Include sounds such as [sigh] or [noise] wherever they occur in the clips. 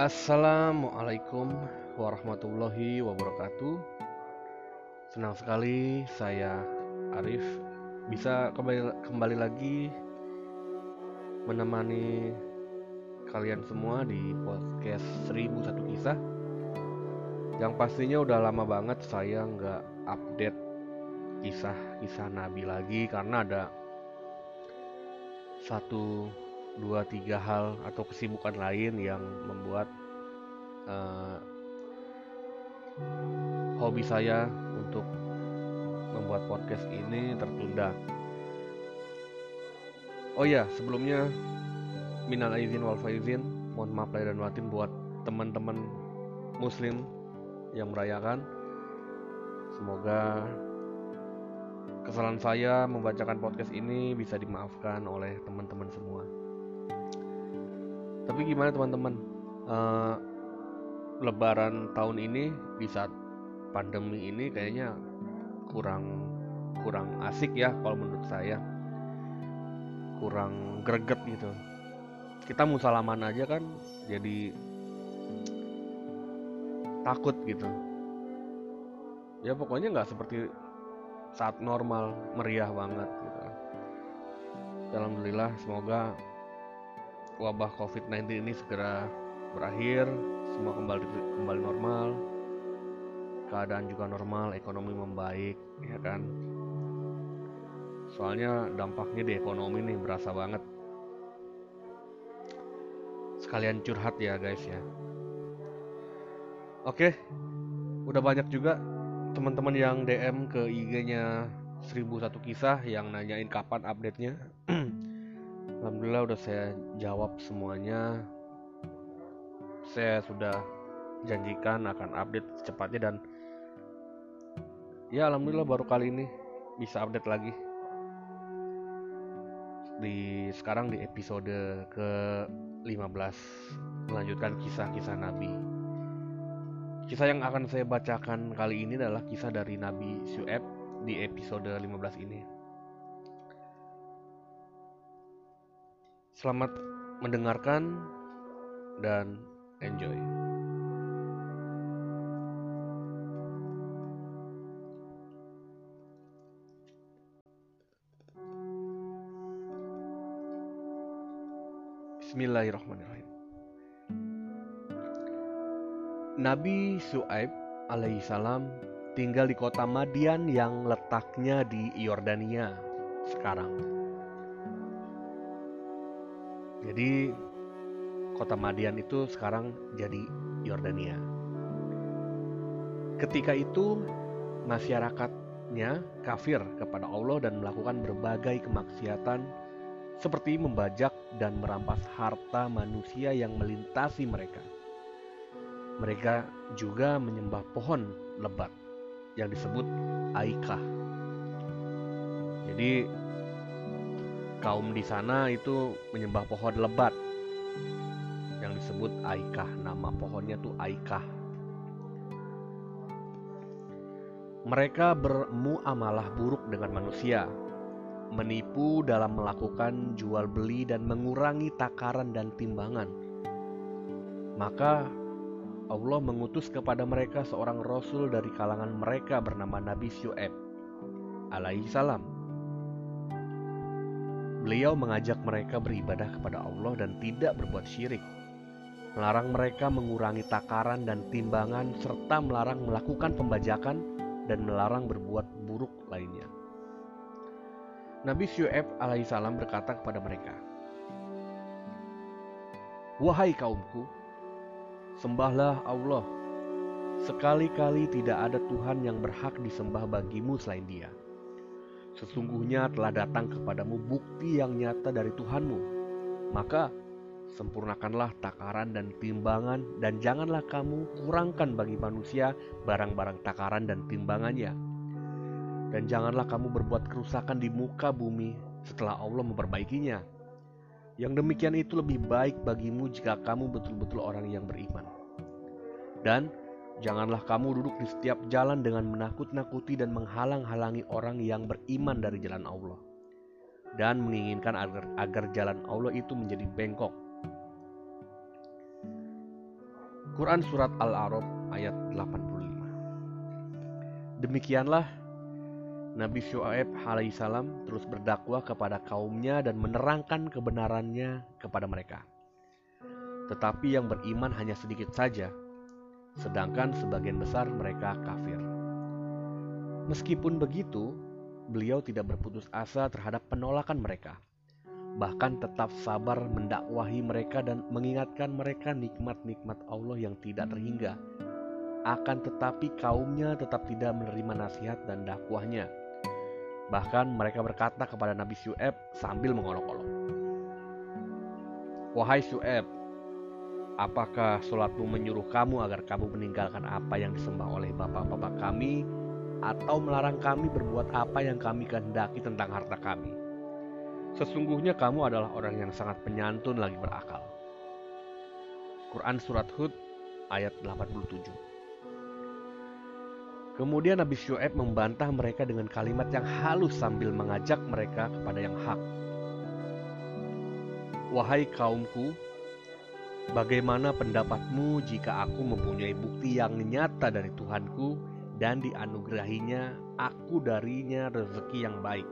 Assalamualaikum warahmatullahi wabarakatuh. Senang sekali saya Arif bisa kembali kembali lagi menemani kalian semua di podcast 1001 kisah. Yang pastinya udah lama banget saya nggak update kisah-kisah Nabi lagi karena ada satu dua tiga hal atau kesibukan lain yang membuat uh, hobi saya untuk membuat podcast ini tertunda. Oh ya, sebelumnya minal aizin wal faizin, mohon maaf lahir dan batin buat teman-teman muslim yang merayakan. Semoga kesalahan saya membacakan podcast ini bisa dimaafkan oleh teman-teman semua. Tapi gimana teman-teman? Uh, lebaran tahun ini di saat pandemi ini kayaknya kurang kurang asik ya kalau menurut saya. Kurang greget gitu. Kita mau salaman aja kan jadi takut gitu. Ya pokoknya nggak seperti saat normal meriah banget gitu. Alhamdulillah semoga wabah COVID-19 ini segera berakhir, semua kembali kembali normal, keadaan juga normal, ekonomi membaik, ya kan? Soalnya dampaknya di ekonomi nih berasa banget. Sekalian curhat ya guys ya. Oke, udah banyak juga teman-teman yang DM ke IG-nya 1001 kisah yang nanyain kapan update-nya. [clears throat] Alhamdulillah udah saya jawab semuanya. Saya sudah janjikan akan update secepatnya dan ya alhamdulillah baru kali ini bisa update lagi. Di sekarang di episode ke-15 melanjutkan kisah-kisah Nabi. Kisah yang akan saya bacakan kali ini adalah kisah dari Nabi Syu'eb di episode 15 ini. Selamat mendengarkan dan enjoy. Bismillahirrahmanirrahim. Nabi Su'aib alaihissalam tinggal di kota Madian yang letaknya di Yordania sekarang. Jadi kota Madian itu sekarang jadi Yordania. Ketika itu masyarakatnya kafir kepada Allah dan melakukan berbagai kemaksiatan seperti membajak dan merampas harta manusia yang melintasi mereka. Mereka juga menyembah pohon lebat yang disebut Aikah. Jadi kaum di sana itu menyembah pohon lebat yang disebut Aikah. Nama pohonnya tuh Aikah. Mereka bermuamalah buruk dengan manusia, menipu dalam melakukan jual beli dan mengurangi takaran dan timbangan. Maka Allah mengutus kepada mereka seorang rasul dari kalangan mereka bernama Nabi Syu'eb alaihi salam Beliau mengajak mereka beribadah kepada Allah dan tidak berbuat syirik. Melarang mereka mengurangi takaran dan timbangan serta melarang melakukan pembajakan dan melarang berbuat buruk lainnya. Nabi Syu'eb alaihissalam berkata kepada mereka, Wahai kaumku, sembahlah Allah. Sekali-kali tidak ada Tuhan yang berhak disembah bagimu selain dia. Sesungguhnya telah datang kepadamu bukti yang nyata dari Tuhanmu. Maka sempurnakanlah takaran dan timbangan dan janganlah kamu kurangkan bagi manusia barang-barang takaran dan timbangannya. Dan janganlah kamu berbuat kerusakan di muka bumi setelah Allah memperbaikinya. Yang demikian itu lebih baik bagimu jika kamu betul-betul orang yang beriman. Dan Janganlah kamu duduk di setiap jalan dengan menakut-nakuti dan menghalang-halangi orang yang beriman dari jalan Allah dan menginginkan agar, agar jalan Allah itu menjadi bengkok. Quran Surat Al-A'raf ayat 85 Demikianlah Nabi Syuaib alaihissalam terus berdakwah kepada kaumnya dan menerangkan kebenarannya kepada mereka. Tetapi yang beriman hanya sedikit saja, sedangkan sebagian besar mereka kafir. Meskipun begitu, beliau tidak berputus asa terhadap penolakan mereka. Bahkan tetap sabar mendakwahi mereka dan mengingatkan mereka nikmat-nikmat Allah yang tidak terhingga. Akan tetapi kaumnya tetap tidak menerima nasihat dan dakwahnya Bahkan mereka berkata kepada Nabi Syu'eb sambil mengolok-olok. Wahai Syu'eb, apakah sholatmu menyuruh kamu agar kamu meninggalkan apa yang disembah oleh bapak-bapak kami atau melarang kami berbuat apa yang kami kehendaki tentang harta kami? Sesungguhnya kamu adalah orang yang sangat penyantun lagi berakal. Quran Surat Hud ayat 87 Kemudian Nabi Syuaib membantah mereka dengan kalimat yang halus sambil mengajak mereka kepada yang hak. Wahai kaumku, bagaimana pendapatmu jika aku mempunyai bukti yang nyata dari Tuhanku dan dianugerahinya aku darinya rezeki yang baik?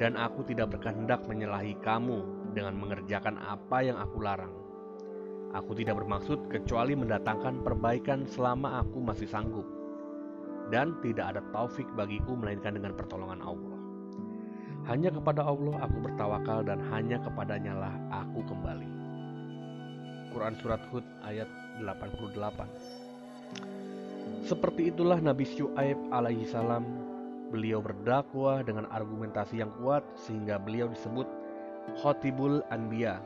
Dan aku tidak berkehendak menyalahi kamu dengan mengerjakan apa yang aku larang. Aku tidak bermaksud kecuali mendatangkan perbaikan selama aku masih sanggup. Dan tidak ada taufik bagiku melainkan dengan pertolongan Allah. Hanya kepada Allah aku bertawakal dan hanya kepadanya lah aku kembali. Quran Surat Hud ayat 88 Seperti itulah Nabi Syuaib alaihi salam Beliau berdakwah dengan argumentasi yang kuat sehingga beliau disebut Khotibul Anbiya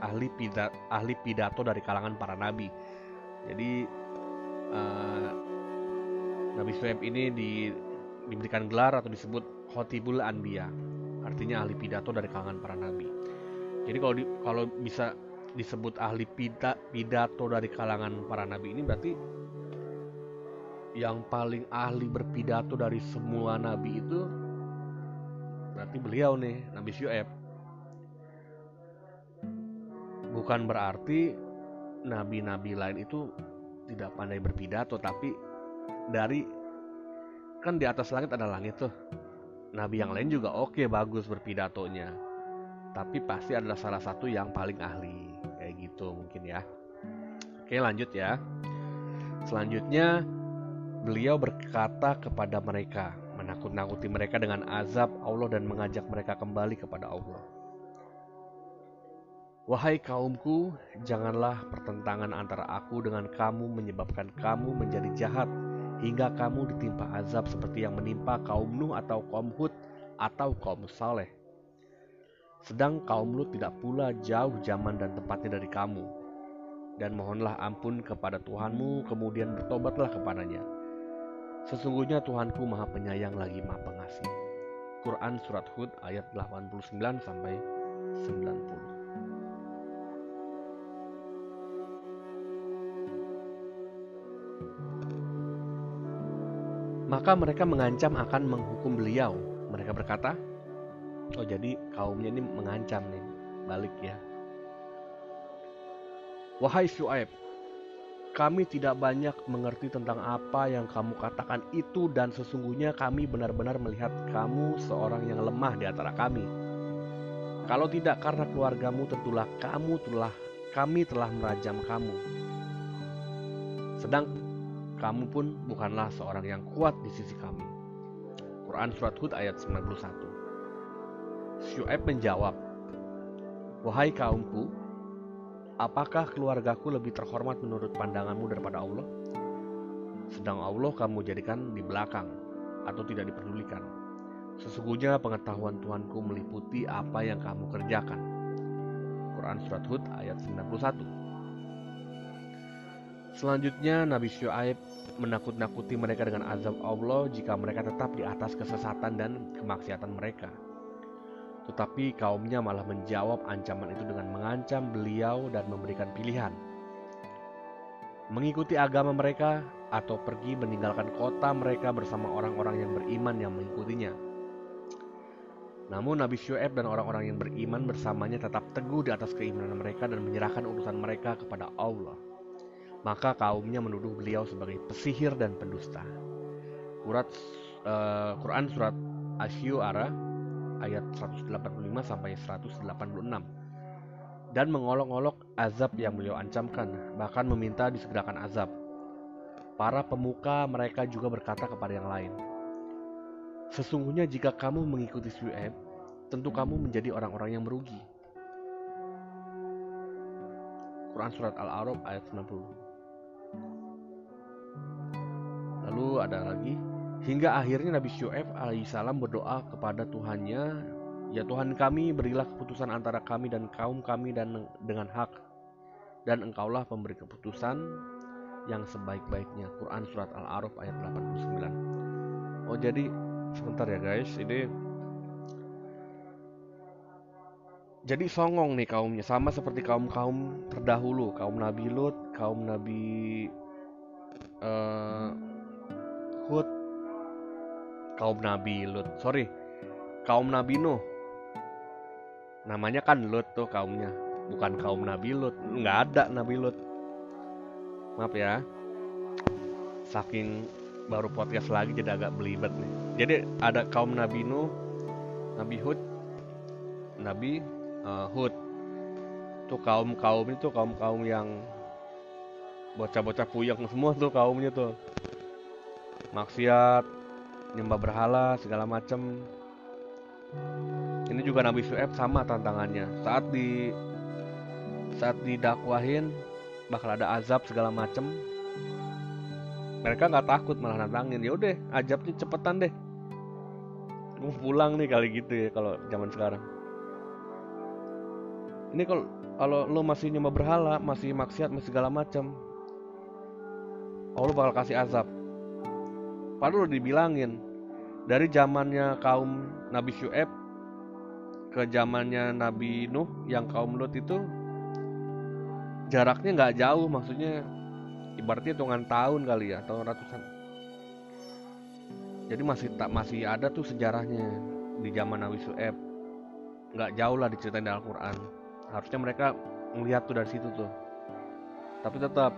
ahli pidato, ahli pidato dari kalangan para nabi. Jadi uh, Nabi Suhaib ini di, diberikan gelar atau disebut Khotibul Anbiya, artinya ahli pidato dari kalangan para nabi. Jadi kalau di, kalau bisa disebut ahli pida, pidato dari kalangan para nabi ini berarti yang paling ahli berpidato dari semua nabi itu berarti beliau nih Nabi Syuaib. Bukan berarti nabi-nabi lain itu tidak pandai berpidato tapi dari kan di atas langit ada langit tuh. Nabi yang lain juga oke bagus berpidatonya. Tapi pasti adalah salah satu yang paling ahli gitu mungkin ya. Oke lanjut ya. Selanjutnya beliau berkata kepada mereka menakut-nakuti mereka dengan azab Allah dan mengajak mereka kembali kepada Allah. Wahai kaumku, janganlah pertentangan antara aku dengan kamu menyebabkan kamu menjadi jahat hingga kamu ditimpa azab seperti yang menimpa kaum Nuh atau kaum Hud atau kaum Saleh. Sedang kaum Lut tidak pula jauh zaman dan tempatnya dari kamu. Dan mohonlah ampun kepada Tuhanmu, kemudian bertobatlah kepadanya. Sesungguhnya Tuhanku maha penyayang lagi maha pengasih. Quran Surat Hud ayat 89 sampai 90. Maka mereka mengancam akan menghukum beliau. Mereka berkata, "Oh, jadi kaumnya ini mengancam nih, balik ya." Wahai Syuaib, kami tidak banyak mengerti tentang apa yang kamu katakan itu dan sesungguhnya kami benar-benar melihat kamu seorang yang lemah di antara kami. Kalau tidak karena keluargamu tentulah kamu telah kami telah merajam kamu. Sedang kamu pun bukanlah seorang yang kuat di sisi kami. Quran Surat Hud ayat 91 Syu'aib menjawab, Wahai kaumku, apakah keluargaku lebih terhormat menurut pandanganmu daripada Allah? Sedang Allah kamu jadikan di belakang atau tidak diperdulikan. Sesungguhnya pengetahuan Tuhanku meliputi apa yang kamu kerjakan. Quran Surat Hud ayat 91 Selanjutnya Nabi Syuaib menakut-nakuti mereka dengan azab Allah jika mereka tetap di atas kesesatan dan kemaksiatan mereka. Tetapi kaumnya malah menjawab ancaman itu dengan mengancam beliau dan memberikan pilihan. Mengikuti agama mereka atau pergi meninggalkan kota mereka bersama orang-orang yang beriman yang mengikutinya. Namun Nabi Syuaib dan orang-orang yang beriman bersamanya tetap teguh di atas keimanan mereka dan menyerahkan urusan mereka kepada Allah. Maka kaumnya menuduh beliau sebagai pesihir dan pendusta. Quran surat Asyuara ayat 185 sampai 186 dan mengolok-olok azab yang beliau ancamkan, bahkan meminta disegerakan azab. Para pemuka mereka juga berkata kepada yang lain, Sesungguhnya jika kamu mengikuti Su'eb, tentu kamu menjadi orang-orang yang merugi. Quran Surat Al-A'raf ayat 90 Lalu ada lagi, hingga akhirnya Nabi Syu'eb alaihissalam berdoa kepada Tuhannya, Ya Tuhan kami, berilah keputusan antara kami dan kaum kami dan dengan hak. Dan engkaulah pemberi keputusan yang sebaik-baiknya. Quran Surat Al-A'raf ayat 89 Oh jadi sebentar ya guys ini jadi songong nih kaumnya sama seperti kaum kaum terdahulu kaum Nabi Lut kaum Nabi uh, Hud kaum Nabi Lut sorry kaum Nabi Nuh namanya kan Lut tuh kaumnya bukan kaum Nabi Lut nggak ada Nabi Lut maaf ya saking baru podcast lagi jadi agak belibet nih. Jadi ada kaum Nabi Nuh, Nabi Hud, Nabi uh, Hud. Tuh kaum-kaum itu kaum-kaum yang bocah-bocah puyeng semua tuh kaumnya tuh. Maksiat, nyembah berhala, segala macem. Ini juga Nabi Su'eb sama tantangannya. Saat di saat didakwahin bakal ada azab segala macem. Mereka nggak takut malah nantangin. Ya udah ajabnya cepetan deh. Mau pulang nih kali gitu ya kalau zaman sekarang. Ini kalau kalau lo masih nyembah berhala masih maksiat masih segala macam Allah bakal kasih azab padahal udah dibilangin. Dari zamannya kaum Nabi Syu'eb ke zamannya Nabi Nuh yang kaum Lut itu jaraknya nggak jauh maksudnya ibaratnya hitungan tahun kali ya atau ratusan. Jadi masih tak masih ada tuh sejarahnya di zaman Nabi Su'eb nggak jauh lah diceritain di Al-Quran. Harusnya mereka melihat tuh dari situ tuh. Tapi tetap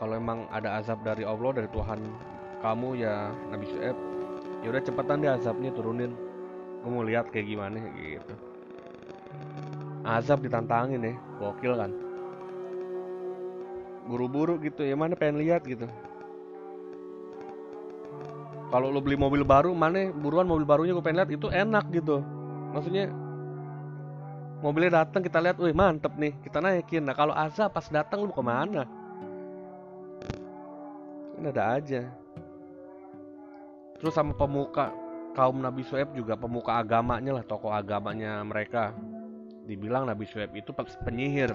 kalau emang ada azab dari Allah dari Tuhan kamu ya Nabi Su'eb ya udah cepetan deh azabnya turunin. Gue mau lihat kayak gimana gitu. Azab ditantangin ya gokil kan? Buru-buru gitu ya mana pengen lihat gitu. Kalau lo beli mobil baru mana buruan mobil barunya gue pengen lihat itu enak gitu. Maksudnya mobilnya datang kita lihat wih mantep nih kita naikin. Nah kalau azab pas datang lu ke mana? Ini ada aja terus sama pemuka kaum Nabi Suhaib juga pemuka agamanya lah tokoh agamanya mereka dibilang Nabi Suhaib itu penyihir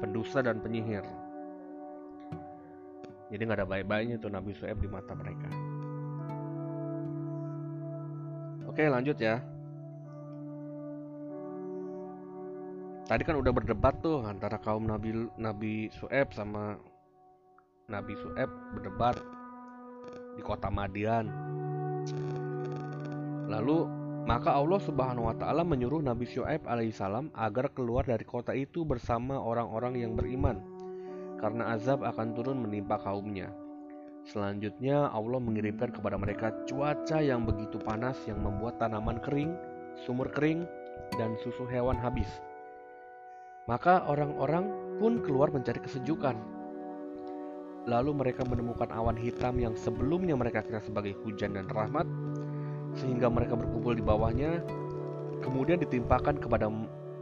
pendusta dan penyihir jadi nggak ada baik-baiknya tuh Nabi Su'aib di mata mereka. Oke lanjut ya. Tadi kan udah berdebat tuh antara kaum Nabi Nabi Su'aib sama Nabi Su'aib berdebat di kota Madian. Lalu maka Allah Subhanahu wa taala menyuruh Nabi Syuaib alaihissalam agar keluar dari kota itu bersama orang-orang yang beriman karena azab akan turun menimpa kaumnya. Selanjutnya Allah mengirimkan kepada mereka cuaca yang begitu panas yang membuat tanaman kering, sumur kering, dan susu hewan habis. Maka orang-orang pun keluar mencari kesejukan. Lalu mereka menemukan awan hitam yang sebelumnya mereka kira sebagai hujan dan rahmat, sehingga mereka berkumpul di bawahnya. Kemudian ditimpakan kepada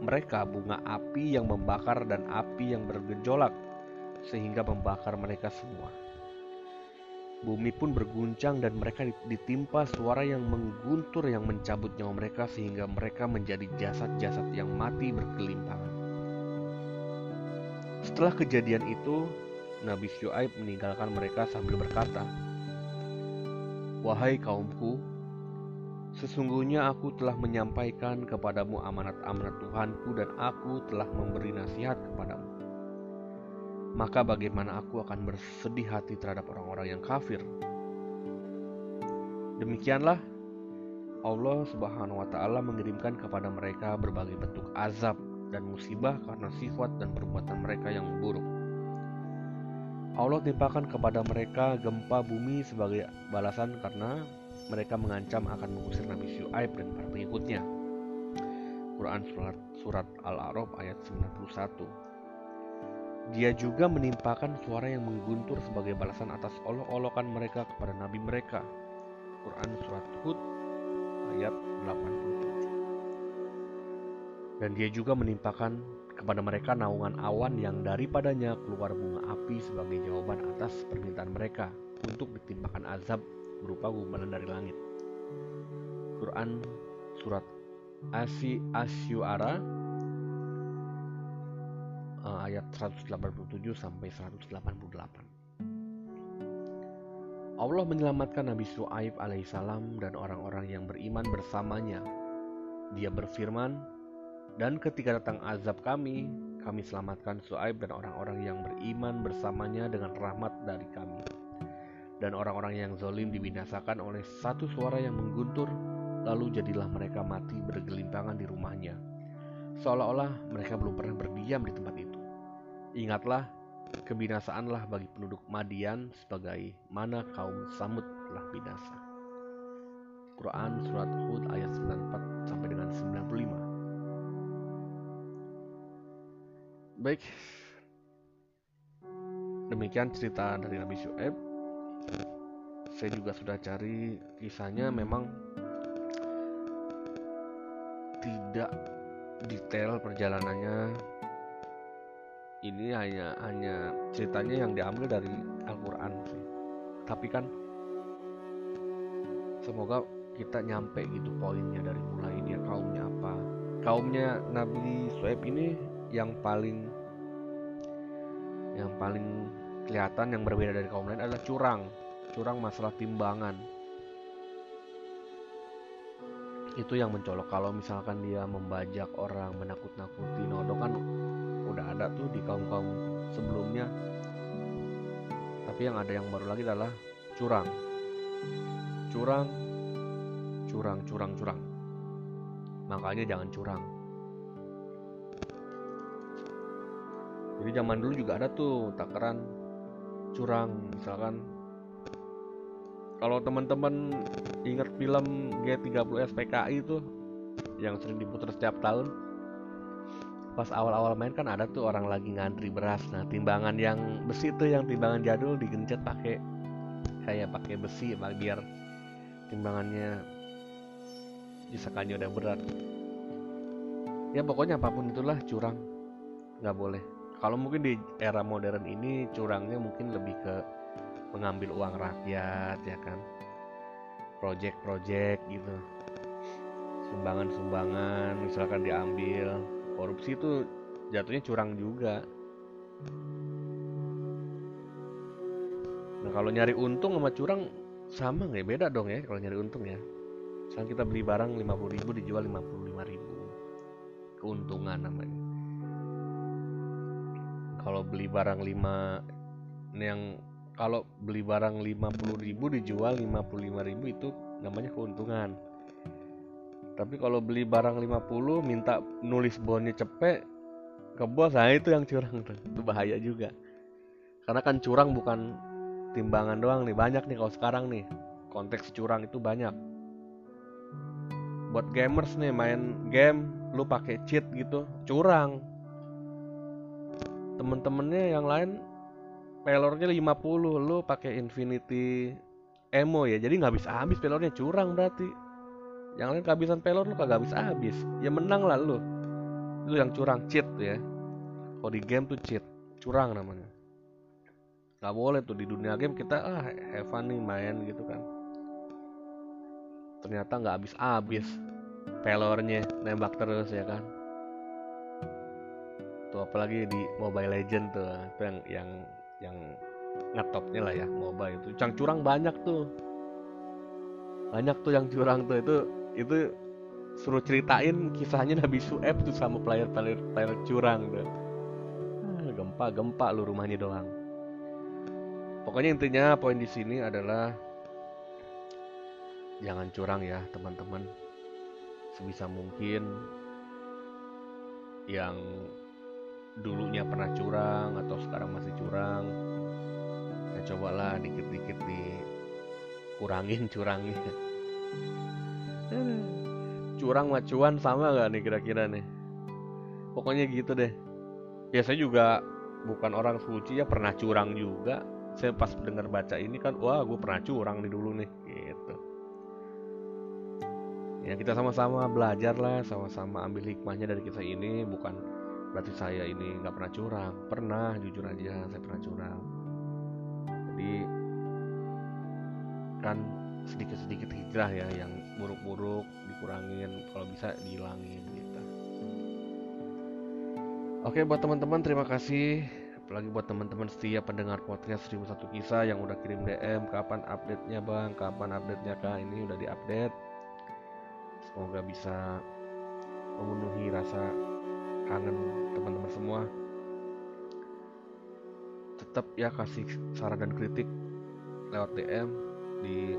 mereka bunga api yang membakar dan api yang bergejolak sehingga membakar mereka semua. Bumi pun berguncang dan mereka ditimpa suara yang mengguntur yang mencabut nyawa mereka sehingga mereka menjadi jasad-jasad yang mati berkelimpangan. Setelah kejadian itu, Nabi Syuaib meninggalkan mereka sambil berkata, Wahai kaumku, sesungguhnya aku telah menyampaikan kepadamu amanat-amanat Tuhanku dan aku telah memberi nasihat kepadamu maka bagaimana aku akan bersedih hati terhadap orang-orang yang kafir? Demikianlah Allah Subhanahu wa taala mengirimkan kepada mereka berbagai bentuk azab dan musibah karena sifat dan perbuatan mereka yang buruk. Allah timpakan kepada mereka gempa bumi sebagai balasan karena mereka mengancam akan mengusir Nabi Syuaib dan para pengikutnya. Quran surat, surat Al-A'raf ayat 91. Dia juga menimpakan suara yang mengguntur sebagai balasan atas olok-olokan mereka kepada nabi mereka. Quran surat Hud ayat 87. Dan dia juga menimpakan kepada mereka naungan awan yang daripadanya keluar bunga api sebagai jawaban atas permintaan mereka untuk ditimpakan azab berupa gumpalan dari langit. Quran surat Asi Asyuara uh, ayat 187 sampai 188. Allah menyelamatkan Nabi Su'aib alaihissalam dan orang-orang yang beriman bersamanya. Dia berfirman, dan ketika datang azab kami, kami selamatkan Su'aib dan orang-orang yang beriman bersamanya dengan rahmat dari kami. Dan orang-orang yang zolim dibinasakan oleh satu suara yang mengguntur, lalu jadilah mereka mati bergelimpangan di rumahnya. Seolah-olah mereka belum pernah berdiam di tempat itu. Ingatlah kebinasaanlah bagi penduduk Madian sebagai mana kaum Samud telah binasa. Quran surat Hud ayat 94 sampai dengan 95. Baik. Demikian cerita dari Nabi Syuaib. Saya juga sudah cari kisahnya memang tidak detail perjalanannya. Ini hanya hanya ceritanya yang diambil dari Al-Quran tapi kan semoga kita nyampe gitu poinnya dari mulai dia kaumnya apa. Kaumnya Nabi Suhaib ini yang paling yang paling kelihatan yang berbeda dari kaum lain adalah curang. Curang masalah timbangan. Itu yang mencolok. Kalau misalkan dia membajak orang menakut-nakuti nodong kan udah ada tuh di kaum kaum sebelumnya. Tapi yang ada yang baru lagi adalah curang. Curang curang curang curang. Makanya jangan curang. Jadi zaman dulu juga ada tuh takaran curang misalkan. Kalau teman-teman ingat film G30 SPKI itu yang sering diputar setiap tahun pas awal-awal main kan ada tuh orang lagi ngantri beras. Nah timbangan yang besi tuh yang timbangan jadul digencet pakai kayak pakai besi biar timbangannya disakannya udah berat. Ya pokoknya apa pun itulah curang. Nggak boleh kalau mungkin di era modern ini curangnya mungkin lebih ke mengambil uang rakyat ya kan? Project-project gitu. Sumbangan-sumbangan misalkan diambil. Korupsi itu jatuhnya curang juga. Nah kalau nyari untung sama curang sama nggak ya? beda dong ya kalau nyari untung ya. Misalnya kita beli barang 50 ribu dijual 55 ribu. Keuntungan namanya kalau beli barang 5 yang kalau beli barang 50 ribu dijual 55 ribu itu namanya keuntungan. Tapi kalau beli barang 50 minta nulis bonnya cepet ke bos nah itu yang curang tuh. Itu bahaya juga. Karena kan curang bukan timbangan doang nih banyak nih kalau sekarang nih. Konteks curang itu banyak. Buat gamers nih main game lu pakai cheat gitu curang temen-temennya yang lain pelornya 50 lu pakai infinity emo ya? Jadi nggak habis habis pelornya curang berarti. Yang lain kehabisan pelor lu kagak habis habis ya menang lah lu. Lu yang curang cheat ya. Kalau di game tuh cheat curang namanya. Nggak boleh tuh di dunia game kita ah have fun nih main gitu kan. Ternyata nggak habis habis pelornya nembak terus ya kan tuh apalagi di Mobile Legend tuh itu yang yang yang ngetopnya lah ya MOBA itu. Yang curang banyak tuh. Banyak tuh yang curang tuh itu itu suruh ceritain kisahnya Nabi Sueb tuh sama player player player curang tuh. Ah, gempa gempa lu rumahnya doang. Pokoknya intinya poin di sini adalah jangan curang ya teman-teman. Sebisa mungkin yang dulunya pernah curang atau sekarang masih curang ya cobalah dikit-dikit dikurangin [laughs] curangnya curang sama cuan sama gak nih kira-kira nih? Pokoknya gitu deh. Ya saya juga bukan orang suci ya pernah curang juga. Saya pas dengar baca ini kan wah gue pernah curang nih dulu nih gitu. Ya kita sama-sama belajar lah sama-sama ambil hikmahnya dari kisah ini bukan berarti saya ini nggak pernah curang. Pernah jujur aja saya pernah curang. Jadi kan sedikit-sedikit hijrah ya yang buruk-buruk dikurangin kalau bisa dihilangin gitu. Oke buat teman-teman terima kasih. Apalagi buat teman-teman setia pendengar podcast 1001 kisah yang udah kirim DM kapan update-nya bang? Kapan update-nya kak? Ini udah diupdate. Semoga bisa memenuhi rasa kangen teman-teman semua. Tetap ya kasih saran dan kritik lewat DM di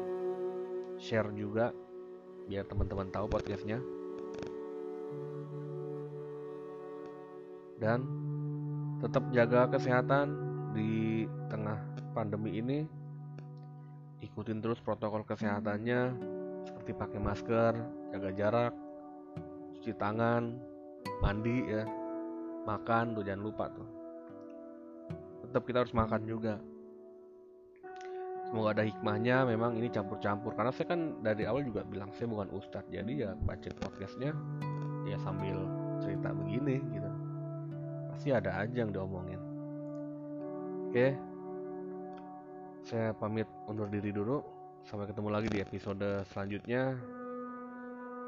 share juga biar teman-teman tahu podcastnya. Dan tetap jaga kesehatan di tengah pandemi ini. Ikutin terus protokol kesehatannya seperti pakai masker jaga jarak cuci tangan mandi ya. Makan tuh jangan lupa tuh. Tetap kita harus makan juga. Semoga ada hikmahnya memang ini campur-campur. Karena saya kan dari awal juga bilang saya bukan ustadz. Jadi ya baca podcastnya ya sambil cerita begini gitu. Pasti ada aja yang diomongin. Oke. Saya pamit undur diri dulu. Sampai ketemu lagi di episode selanjutnya